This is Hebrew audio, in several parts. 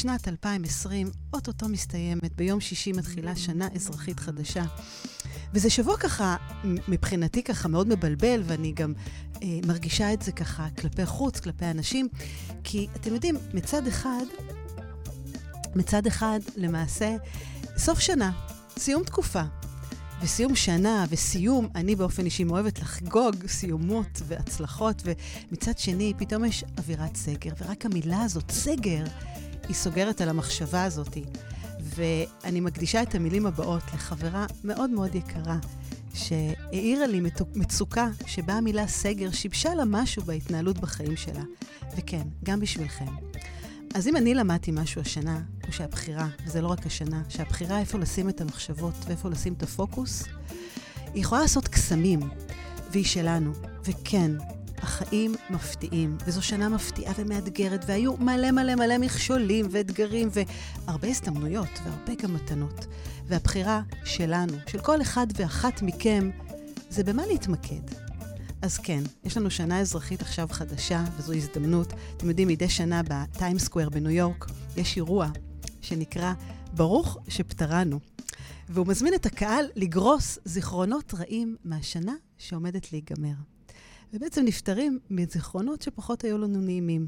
שנת 2020 אוטוטו מסתיימת, ביום שישי מתחילה שנה אזרחית חדשה. וזה שבוע ככה, מבחינתי ככה מאוד מבלבל, ואני גם אה, מרגישה את זה ככה כלפי חוץ, כלפי אנשים, כי אתם יודעים, מצד אחד, מצד אחד, למעשה, סוף שנה, סיום תקופה. וסיום שנה וסיום, אני באופן אישי מאוהבת לחגוג סיומות והצלחות, ומצד שני, פתאום יש אווירת סגר, ורק המילה הזאת, סגר, היא סוגרת על המחשבה הזאת. ואני מקדישה את המילים הבאות לחברה מאוד מאוד יקרה, שהעירה לי מצוקה שבה המילה סגר שיבשה לה משהו בהתנהלות בחיים שלה. וכן, גם בשבילכם. אז אם אני למדתי משהו השנה, הוא שהבחירה, וזה לא רק השנה, שהבחירה איפה לשים את המחשבות ואיפה לשים את הפוקוס, היא יכולה לעשות קסמים, והיא שלנו. וכן, החיים מפתיעים, וזו שנה מפתיעה ומאתגרת, והיו מלא מלא מלא מכשולים ואתגרים, והרבה הזדמנויות, והרבה גם מתנות. והבחירה שלנו, של כל אחד ואחת מכם, זה במה להתמקד. אז כן, יש לנו שנה אזרחית עכשיו חדשה, וזו הזדמנות. אתם יודעים, מדי שנה בטיים סקוויר בניו יורק יש אירוע שנקרא ברוך שפטרנו. והוא מזמין את הקהל לגרוס זיכרונות רעים מהשנה שעומדת להיגמר. ובעצם נפטרים מזיכרונות שפחות היו לנו נעימים.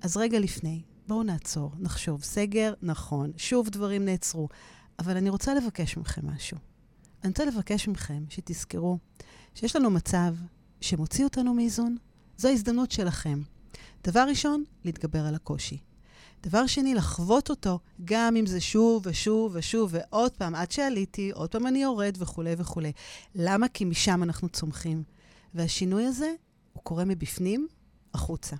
אז רגע לפני, בואו נעצור, נחשוב. סגר, נכון, שוב דברים נעצרו, אבל אני רוצה לבקש מכם משהו. אני רוצה לבקש מכם שתזכרו שיש לנו מצב שמוציא אותנו מאיזון, זו ההזדמנות שלכם. דבר ראשון, להתגבר על הקושי. דבר שני, לחוות אותו, גם אם זה שוב ושוב ושוב, ועוד פעם, עד שעליתי, עוד פעם אני יורד וכולי וכולי. למה? כי משם אנחנו צומחים. והשינוי הזה, הוא קורה מבפנים החוצה.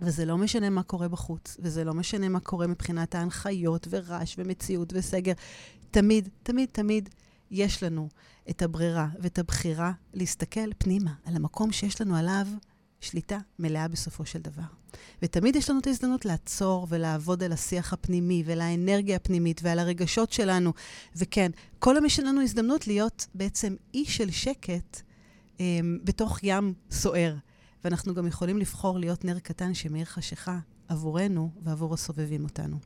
וזה לא משנה מה קורה בחוץ, וזה לא משנה מה קורה מבחינת ההנחיות ורעש ומציאות וסגר. תמיד, תמיד, תמיד יש לנו את הברירה ואת הבחירה להסתכל פנימה על המקום שיש לנו עליו שליטה מלאה בסופו של דבר. ותמיד יש לנו את ההזדמנות לעצור ולעבוד על השיח הפנימי ועל האנרגיה הפנימית ועל הרגשות שלנו. וכן, כל יום יש לנו הזדמנות להיות בעצם אי של שקט בתוך ים סוער. ואנחנו גם יכולים לבחור להיות נר קטן שמאיר חשיכה עבורנו ועבור הסובבים אותנו.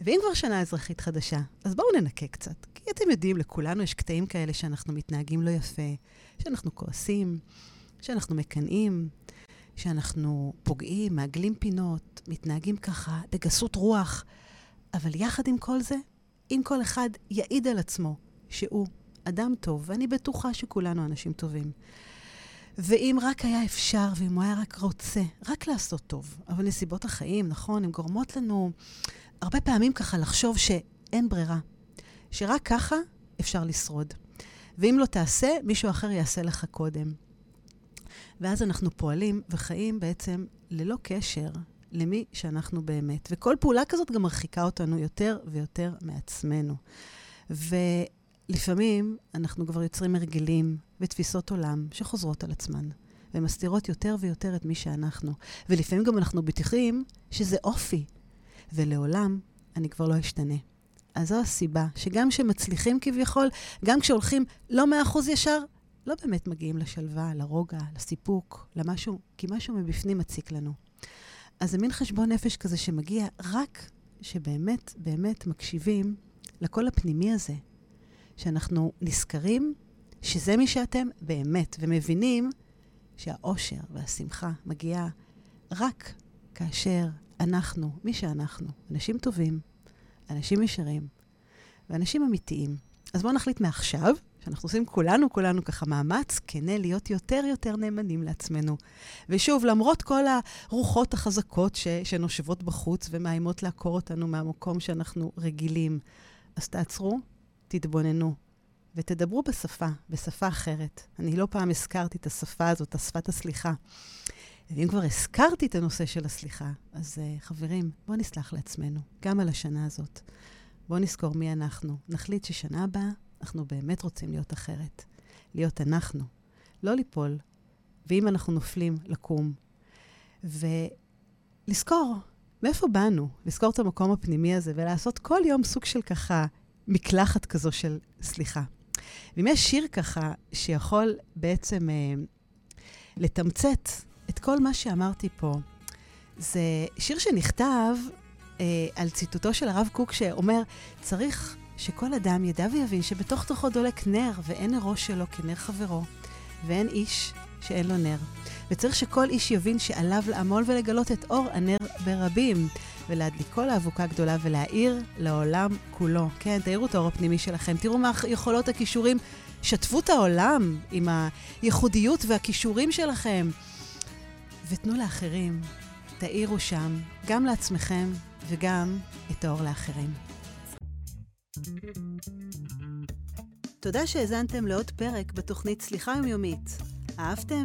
ואם כבר שנה אזרחית חדשה, אז בואו ננקה קצת. כי אתם יודעים, לכולנו יש קטעים כאלה שאנחנו מתנהגים לא יפה, שאנחנו כועסים, שאנחנו מקנאים, שאנחנו פוגעים, מעגלים פינות, מתנהגים ככה בגסות רוח. אבל יחד עם כל זה, אם כל אחד יעיד על עצמו שהוא אדם טוב, ואני בטוחה שכולנו אנשים טובים, ואם רק היה אפשר, ואם הוא היה רק רוצה, רק לעשות טוב. אבל נסיבות החיים, נכון, הן גורמות לנו הרבה פעמים ככה לחשוב שאין ברירה, שרק ככה אפשר לשרוד. ואם לא תעשה, מישהו אחר יעשה לך קודם. ואז אנחנו פועלים וחיים בעצם ללא קשר למי שאנחנו באמת. וכל פעולה כזאת גם מרחיקה אותנו יותר ויותר מעצמנו. ולפעמים אנחנו כבר יוצרים הרגלים ותפיסות עולם שחוזרות על עצמן, ומסתירות יותר ויותר את מי שאנחנו. ולפעמים גם אנחנו בטוחים שזה אופי, ולעולם אני כבר לא אשתנה. אז זו הסיבה, שגם כשמצליחים כביכול, גם כשהולכים לא מאה אחוז ישר, לא באמת מגיעים לשלווה, לרוגע, לסיפוק, למשהו, כי משהו מבפנים מציק לנו. אז זה מין חשבון נפש כזה שמגיע רק שבאמת, באמת מקשיבים לקול הפנימי הזה, שאנחנו נזכרים שזה מי שאתם באמת, ומבינים שהאושר והשמחה מגיעה רק כאשר אנחנו, מי שאנחנו, אנשים טובים, אנשים ישרים ואנשים אמיתיים. אז בואו נחליט מעכשיו, שאנחנו עושים כולנו, כולנו ככה מאמץ כנה להיות יותר יותר נאמנים לעצמנו. ושוב, למרות כל הרוחות החזקות ש, שנושבות בחוץ ומאיימות לעקור אותנו מהמקום שאנחנו רגילים, אז תעצרו, תתבוננו, ותדברו בשפה, בשפה אחרת. אני לא פעם הזכרתי את השפה הזאת, את שפת הסליחה. ואם כבר הזכרתי את הנושא של הסליחה, אז uh, חברים, בואו נסלח לעצמנו, גם על השנה הזאת. בואו נזכור מי אנחנו. נחליט ששנה הבאה אנחנו באמת רוצים להיות אחרת. להיות אנחנו, לא ליפול. ואם אנחנו נופלים, לקום. ולזכור מאיפה באנו, לזכור את המקום הפנימי הזה, ולעשות כל יום סוג של ככה מקלחת כזו של סליחה. ואם יש שיר ככה שיכול בעצם אה, לתמצת את כל מה שאמרתי פה, זה שיר שנכתב אה, על ציטוטו של הרב קוק שאומר, צריך שכל אדם ידע ויבין שבתוך תוכו דולק נר, ואין נרו שלו כנר חברו, ואין איש שאין לו נר. וצריך שכל איש יבין שעליו לעמול ולגלות את אור הנר ברבים, ולהדליקו לאבוקה גדולה ולהאיר לעולם כולו. כן, תאירו את האור הפנימי שלכם, תראו מה יכולות הכישורים, שתפו את העולם עם הייחודיות והכישורים שלכם, ותנו לאחרים, תאירו שם, גם לעצמכם וגם את האור לאחרים. תודה שהאזנתם לעוד פרק בתוכנית הצלחה יומיומית. אהבתם?